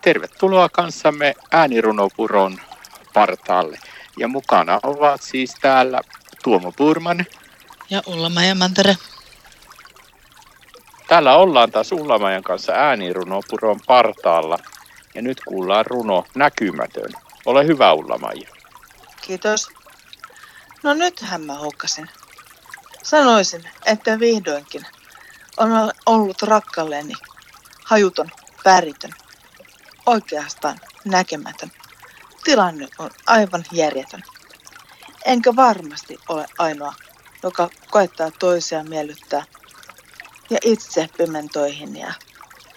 Tervetuloa kanssamme äänirunopuron partaalle. Ja mukana ovat siis täällä Tuomo Purman. Ja Ullamajan Mantere. Täällä ollaan taas Ullamajan kanssa äänirunopuron partaalla. Ja nyt kuullaan runo Näkymätön. Ole hyvä Ullamaja. Kiitos. No nythän mä hukkasin. Sanoisin, että vihdoinkin on ollut rakkalleni hajuton, väritön, oikeastaan näkemätön. Tilanne on aivan järjetön. Enkä varmasti ole ainoa, joka koettaa toisia miellyttää ja itse pimentoihin ja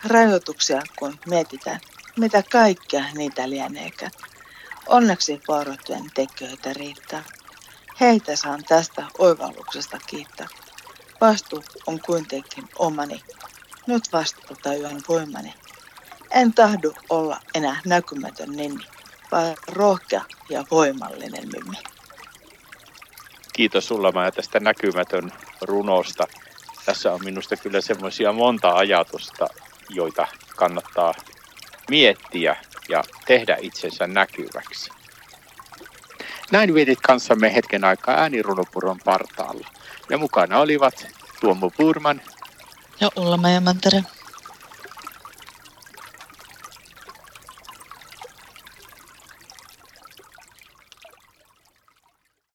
rajoituksia, kun mietitään, mitä kaikkea niitä lieneekään. Onneksi varoittujen tekijöitä riittää. Heitä saan tästä oivalluksesta kiittää. Vastuu on kuitenkin omani. Nyt vasta tajuan voimani. En tahdu olla enää näkymätön ninni, vaan rohkea ja voimallinen mimmi. Kiitos sulla tästä näkymätön runosta. Tässä on minusta kyllä semmoisia monta ajatusta, joita kannattaa miettiä ja tehdä itsensä näkyväksi. Näin vietit kanssamme hetken aikaa äänirunopuron partaalla. Ja mukana olivat Tuomo Purman ja Ulla Mantere.